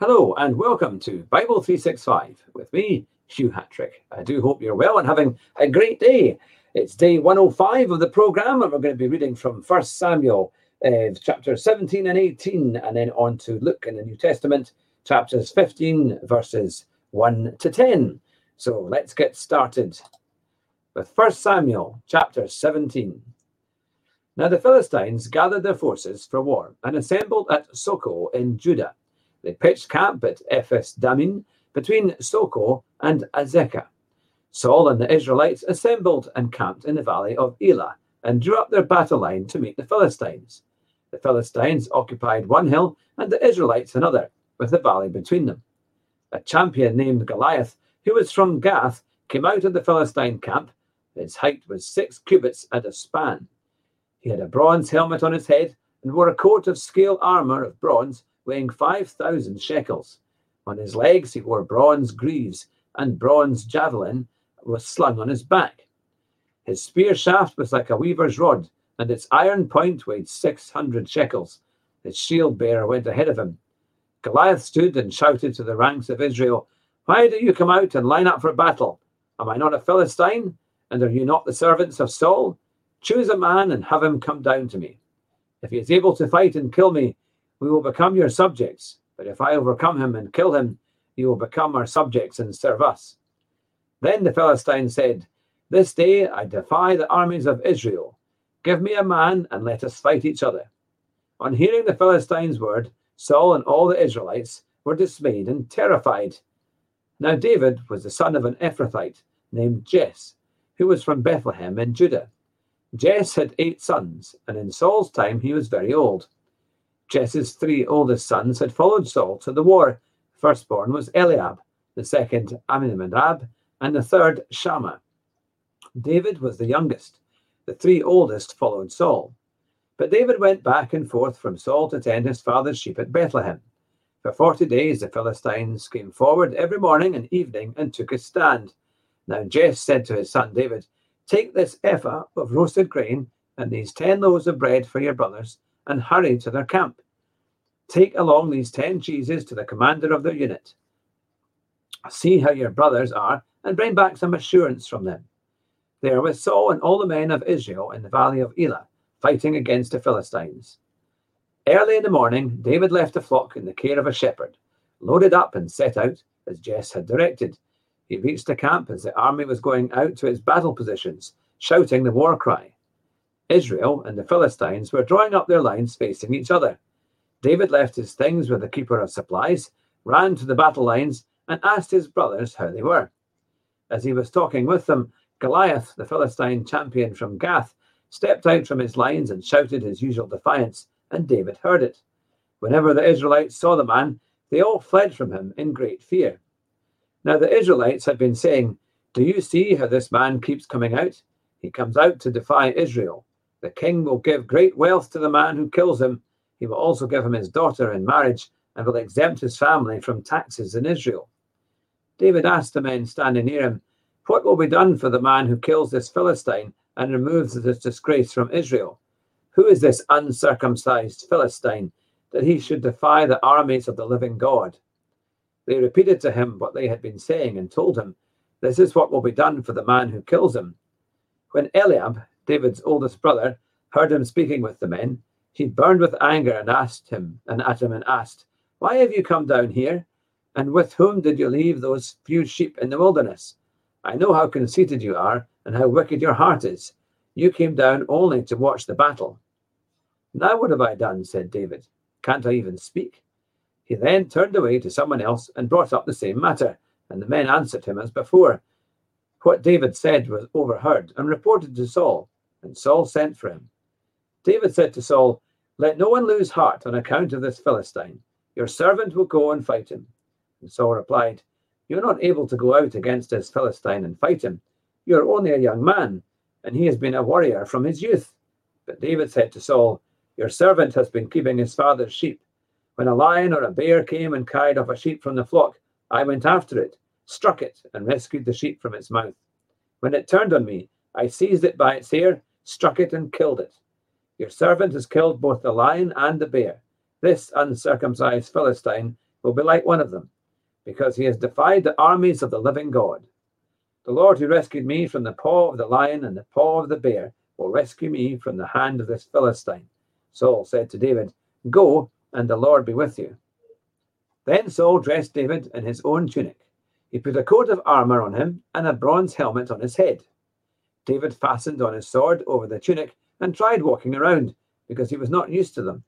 Hello and welcome to Bible 365 with me, Hugh Hatrick. I do hope you're well and having a great day. It's day 105 of the program, and we're going to be reading from 1 Samuel uh, chapter 17 and 18, and then on to Luke in the New Testament, chapters 15, verses 1 to 10. So let's get started with 1 Samuel chapter 17. Now the Philistines gathered their forces for war and assembled at Socoh in Judah. They pitched camp at Ephes Dammim between Socoh and Azekah. Saul and the Israelites assembled and camped in the valley of Elah and drew up their battle line to meet the Philistines. The Philistines occupied one hill and the Israelites another, with the valley between them. A champion named Goliath, who was from Gath, came out of the Philistine camp. His height was six cubits and a span. He had a bronze helmet on his head and wore a coat of scale armor of bronze weighing 5,000 shekels. On his legs he wore bronze greaves, and bronze javelin was slung on his back. His spear shaft was like a weaver's rod, and its iron point weighed 600 shekels. His shield bearer went ahead of him. Goliath stood and shouted to the ranks of Israel, Why do you come out and line up for battle? Am I not a Philistine? And are you not the servants of Saul? Choose a man and have him come down to me. If he is able to fight and kill me, we will become your subjects. But if I overcome him and kill him, you will become our subjects and serve us. Then the Philistine said, This day I defy the armies of Israel. Give me a man and let us fight each other. On hearing the Philistine's word, Saul and all the Israelites were dismayed and terrified. Now David was the son of an Ephrathite named Jesse, who was from Bethlehem in Judah. Jesse had eight sons, and in Saul's time he was very old. Jesse's three oldest sons had followed Saul to the war. Firstborn was Eliab, the second Amminadab, and the third Shammah. David was the youngest. The three oldest followed Saul. But David went back and forth from Saul to tend his father's sheep at Bethlehem. For forty days the Philistines came forward every morning and evening and took a stand. Now Jesse said to his son David, Take this ephah of roasted grain and these ten loaves of bread for your brothers, and hurry to their camp. Take along these ten cheeses to the commander of their unit. See how your brothers are, and bring back some assurance from them. They are with Saul and all the men of Israel in the valley of Elah, fighting against the Philistines. Early in the morning, David left the flock in the care of a shepherd, loaded up and set out, as Jesse had directed. He reached the camp as the army was going out to its battle positions, shouting the war cry. Israel and the Philistines were drawing up their lines facing each other. David left his things with the keeper of supplies, ran to the battle lines, and asked his brothers how they were. As he was talking with them, Goliath, the Philistine champion from Gath, stepped out from his lines and shouted his usual defiance, and David heard it. Whenever the Israelites saw the man, they all fled from him in great fear. Now the Israelites had been saying, Do you see how this man keeps coming out? He comes out to defy Israel. The king will give great wealth to the man who kills him. He will also give him his daughter in marriage and will exempt his family from taxes in Israel. David asked the men standing near him, What will be done for the man who kills this Philistine and removes this disgrace from Israel? Who is this uncircumcised Philistine that he should defy the armies of the living God? They repeated to him what they had been saying and told him, This is what will be done for the man who kills him. When Eliab, David's oldest brother, heard him speaking with the men, he burned with anger and asked him and at him and asked, Why have you come down here? And with whom did you leave those few sheep in the wilderness? I know how conceited you are and how wicked your heart is. You came down only to watch the battle. Now what have I done? said David. Can't I even speak? He then turned away to someone else and brought up the same matter, and the men answered him as before. What David said was overheard and reported to Saul, and Saul sent for him. David said to Saul, Let no one lose heart on account of this Philistine. Your servant will go and fight him. And Saul replied, You are not able to go out against this Philistine and fight him. You are only a young man, and he has been a warrior from his youth. But David said to Saul, Your servant has been keeping his father's sheep. When a lion or a bear came and carried off a sheep from the flock, I went after it, struck it, and rescued the sheep from its mouth. When it turned on me, I seized it by its hair struck it and killed it. Your servant has killed both the lion and the bear. This uncircumcised Philistine will be like one of them, because he has defied the armies of the living God. The Lord who rescued me from the paw of the lion and the paw of the bear will rescue me from the hand of this Philistine. Saul said to David, Go, and the Lord be with you. Then Saul dressed David in his own tunic. He put a coat of armor on him and a bronze helmet on his head. David fastened on his sword over the tunic and tried walking around, because he was not used to them.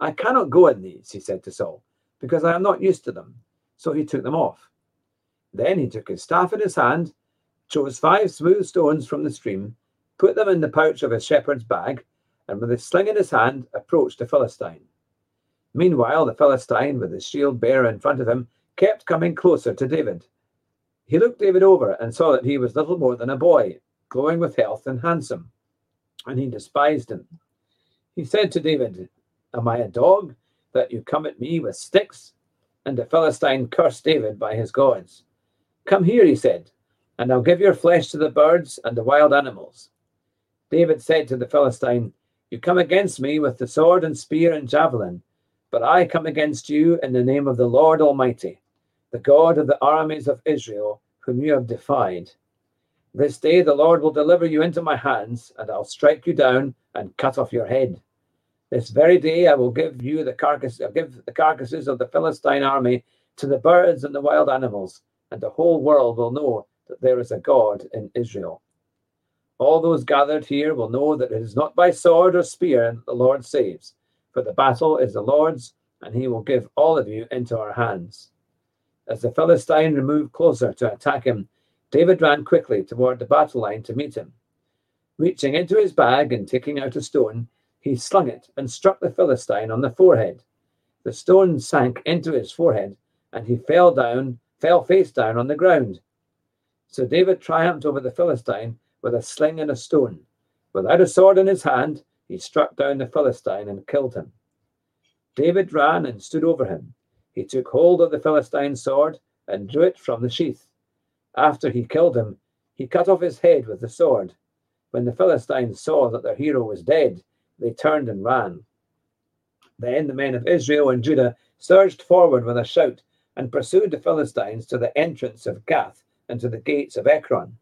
I cannot go in these, he said to Saul, because I am not used to them. So he took them off. Then he took his staff in his hand, chose five smooth stones from the stream, put them in the pouch of his shepherd's bag, and with his sling in his hand, approached the Philistine. Meanwhile, the Philistine, with his shield bearer in front of him, kept coming closer to David. He looked David over and saw that he was little more than a boy, glowing with health and handsome, and he despised him. He said to David, Am I a dog that you come at me with sticks? And the Philistine cursed David by his gods. Come here, he said, and I'll give your flesh to the birds and the wild animals. David said to the Philistine, You come against me with the sword and spear and javelin, but I come against you in the name of the Lord Almighty, the God of the armies of Israel, whom you have defied. This day the Lord will deliver you into my hands, and I'll strike you down and cut off your head. This very day I will give you the carcass, I'll give the carcasses of the Philistine army to the birds and the wild animals, and the whole world will know that there is a God in Israel. All those gathered here will know that it is not by sword or spear that the Lord saves, for the battle is the Lord's, and he will give all of you into our hands. As the Philistine removed closer to attack him, David ran quickly toward the battle line to meet him. Reaching into his bag and taking out a stone, he slung it and struck the Philistine on the forehead. The stone sank into his forehead, and he fell down, fell face down on the ground. So David triumphed over the Philistine with a sling and a stone. Without a sword in his hand, he struck down the Philistine and killed him. David ran and stood over him. He took hold of the Philistine's sword and drew it from the sheath. After he killed him, he cut off his head with the sword. When the Philistines saw that their hero was dead, they turned and ran. Then the men of Israel and Judah surged forward with a shout and pursued the Philistines to the entrance of Gath and to the gates of Ekron.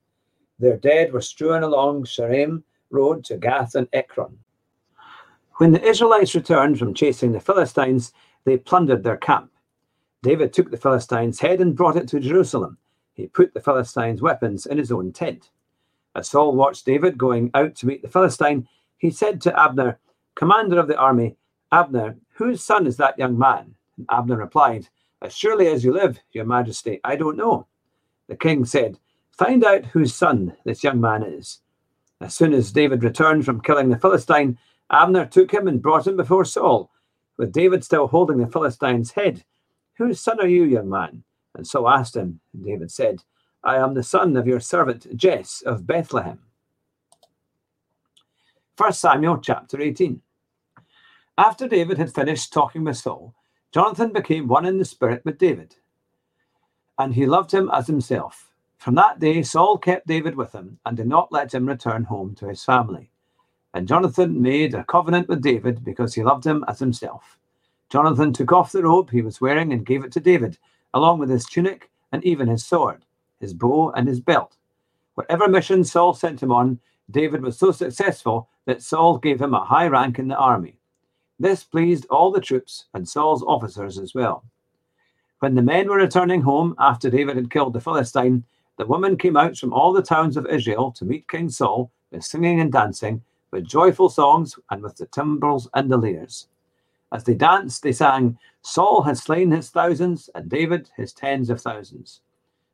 Their dead were strewn along Shaaraim road to Gath and Ekron. When the Israelites returned from chasing the Philistines, they plundered their camp. David took the Philistines' head and brought it to Jerusalem. He put the Philistines' weapons in his own tent. As Saul watched David going out to meet the Philistine, he said to Abner, Commander of the army, Abner, whose son is that young man? And Abner replied, As surely as you live, your majesty, I don't know. The king said, Find out whose son this young man is. As soon as David returned from killing the Philistine, Abner took him and brought him before Saul, with David still holding the Philistine's head. Whose son are you, young man? And Saul asked him, and David said, I am the son of your servant Jesse of Bethlehem. 1 Samuel chapter 18. After David had finished talking with Saul, Jonathan became one in the spirit with David, and he loved him as himself. From that day, Saul kept David with him and did not let him return home to his family. And Jonathan made a covenant with David because he loved him as himself. Jonathan took off the robe he was wearing and gave it to David, along with his tunic and even his sword, his bow and his belt. Whatever mission Saul sent him on, David was so successful that Saul gave him a high rank in the army. This pleased all the troops and Saul's officers as well. When the men were returning home after David had killed the Philistine, the women came out from all the towns of Israel to meet King Saul with singing and dancing, with joyful songs and with the timbrels and the lyres. As they danced, they sang, Saul has slain his thousands and David his tens of thousands.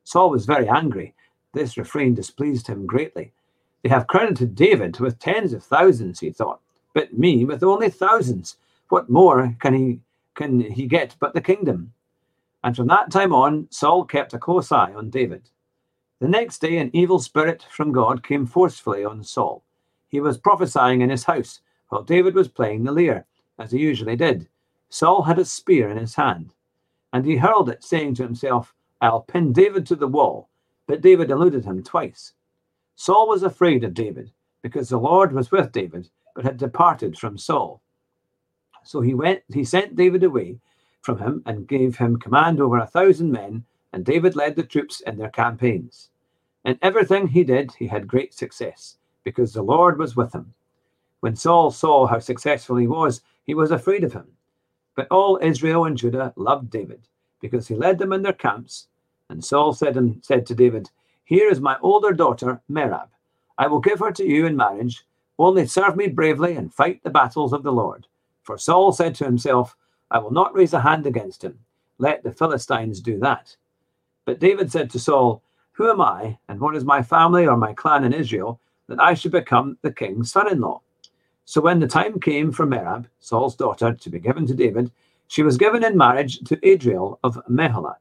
Saul was very angry. This refrain displeased him greatly. They have credited David with tens of thousands, he thought, but me with only thousands. What more can he can he get but the kingdom? And from that time on, Saul kept a close eye on David. The next day, an evil spirit from God came forcefully on Saul. He was prophesying in his house while David was playing the lyre, as he usually did. Saul had a spear in his hand, and he hurled it, saying to himself, I'll pin David to the wall. But David eluded him twice. Saul was afraid of David because the Lord was with David, but had departed from Saul. So he went, he sent David away from him and gave him command over a thousand men, and David led the troops in their campaigns. In everything he did, he had great success, because the Lord was with him. When Saul saw how successful he was, he was afraid of him. But all Israel and Judah loved David, because he led them in their camps. And Saul said, and said to David, Here is my older daughter, Merab. I will give her to you in marriage. Only serve me bravely and fight the battles of the Lord. For Saul said to himself, I will not raise a hand against him. Let the Philistines do that. But David said to Saul, Who am I, and what is my family or my clan in Israel, that I should become the king's son in law? So when the time came for Merab, Saul's daughter, to be given to David, she was given in marriage to Adriel of Meholah.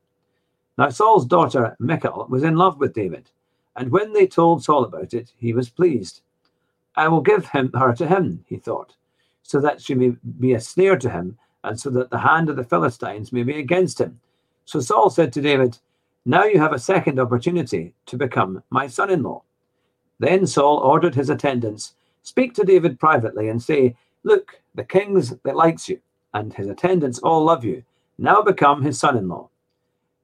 Now Saul's daughter Michal was in love with David, and when they told Saul about it, he was pleased. I will give him her to him, he thought, so that she may be a snare to him and so that the hand of the Philistines may be against him. So Saul said to David, Now you have a second opportunity to become my son in law. Then Saul ordered his attendants, Speak to David privately and say, Look, the king's that likes you, and his attendants all love you. Now become his son in law.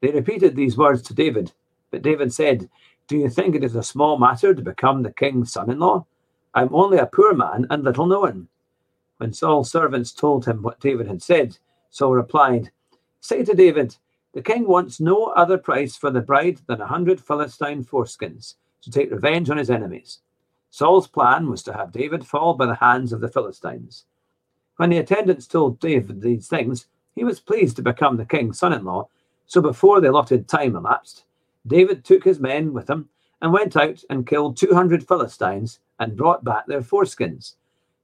They repeated these words to David, but David said, Do you think it is a small matter to become the king's son in law? I am only a poor man and little known. When Saul's servants told him what David had said, Saul replied, Say to David, the king wants no other price for the bride than a hundred Philistine foreskins to take revenge on his enemies. Saul's plan was to have David fall by the hands of the Philistines. When the attendants told David these things, he was pleased to become the king's son in law. So before the allotted time elapsed, David took his men with him and went out and killed 200 Philistines and brought back their foreskins.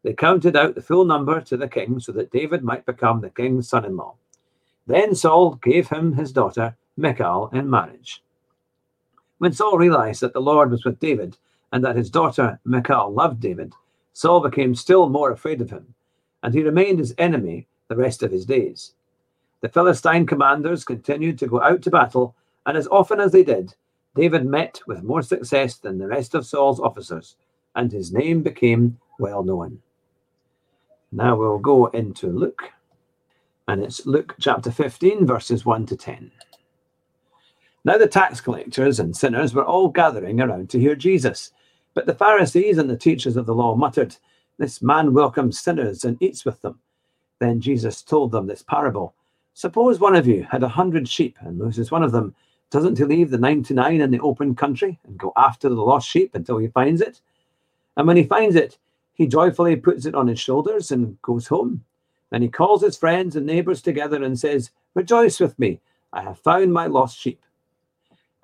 They counted out the full number to the king so that David might become the king's son in law. Then Saul gave him his daughter, Michal, in marriage. When Saul realized that the Lord was with David and that his daughter, Michal, loved David, Saul became still more afraid of him, and he remained his enemy the rest of his days. The Philistine commanders continued to go out to battle, and as often as they did, David met with more success than the rest of Saul's officers, and his name became well known. Now we'll go into Luke, and it's Luke chapter 15, verses 1 to 10. Now the tax collectors and sinners were all gathering around to hear Jesus. But the Pharisees and the teachers of the law muttered, This man welcomes sinners and eats with them. Then Jesus told them this parable Suppose one of you had a hundred sheep and loses one of them. Doesn't he leave the 99 in the open country and go after the lost sheep until he finds it? And when he finds it, he joyfully puts it on his shoulders and goes home. Then he calls his friends and neighbors together and says, Rejoice with me, I have found my lost sheep.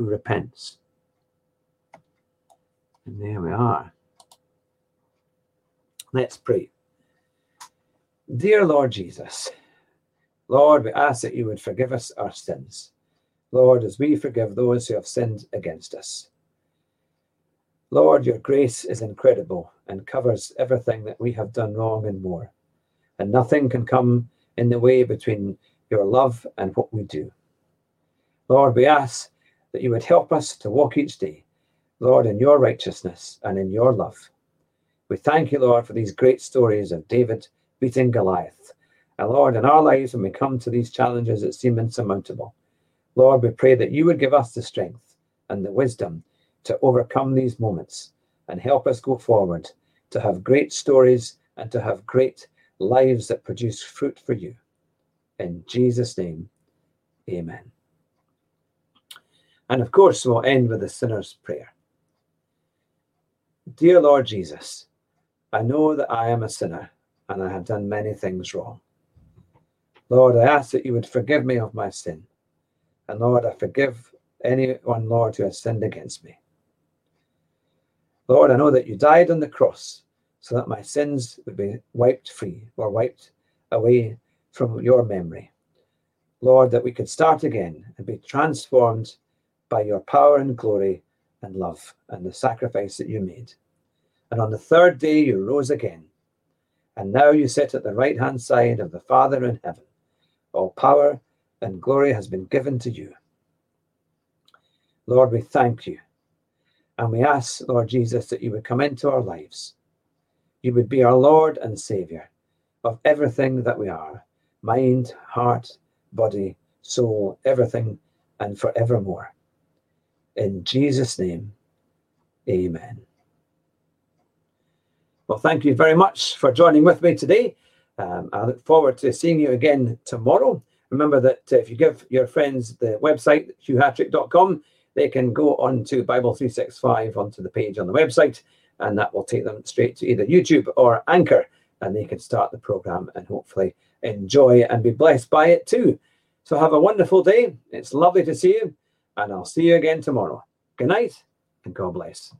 who repents. And there we are. Let's pray. Dear Lord Jesus, Lord, we ask that you would forgive us our sins. Lord, as we forgive those who have sinned against us. Lord, your grace is incredible and covers everything that we have done wrong and more. And nothing can come in the way between your love and what we do. Lord, we ask that you would help us to walk each day, Lord, in your righteousness and in your love. We thank you, Lord, for these great stories of David beating Goliath. And Lord, in our lives, when we come to these challenges that seem insurmountable, Lord, we pray that you would give us the strength and the wisdom to overcome these moments and help us go forward to have great stories and to have great lives that produce fruit for you. In Jesus' name, amen. And of course, we'll end with the sinner's prayer. Dear Lord Jesus, I know that I am a sinner and I have done many things wrong. Lord, I ask that you would forgive me of my sin. And Lord, I forgive anyone, Lord, who has sinned against me. Lord, I know that you died on the cross so that my sins would be wiped free or wiped away from your memory. Lord, that we could start again and be transformed by your power and glory and love and the sacrifice that you made. And on the third day, you rose again. And now you sit at the right hand side of the Father in heaven. All power and glory has been given to you. Lord, we thank you. And we ask, Lord Jesus, that you would come into our lives. You would be our Lord and Savior of everything that we are mind, heart, body, soul, everything, and forevermore. In Jesus' name, amen. Well, thank you very much for joining with me today. Um, I look forward to seeing you again tomorrow. Remember that uh, if you give your friends the website, hughhatrick.com, they can go on to Bible 365 onto the page on the website, and that will take them straight to either YouTube or Anchor, and they can start the program and hopefully enjoy and be blessed by it too. So have a wonderful day. It's lovely to see you, and I'll see you again tomorrow. Good night, and God bless.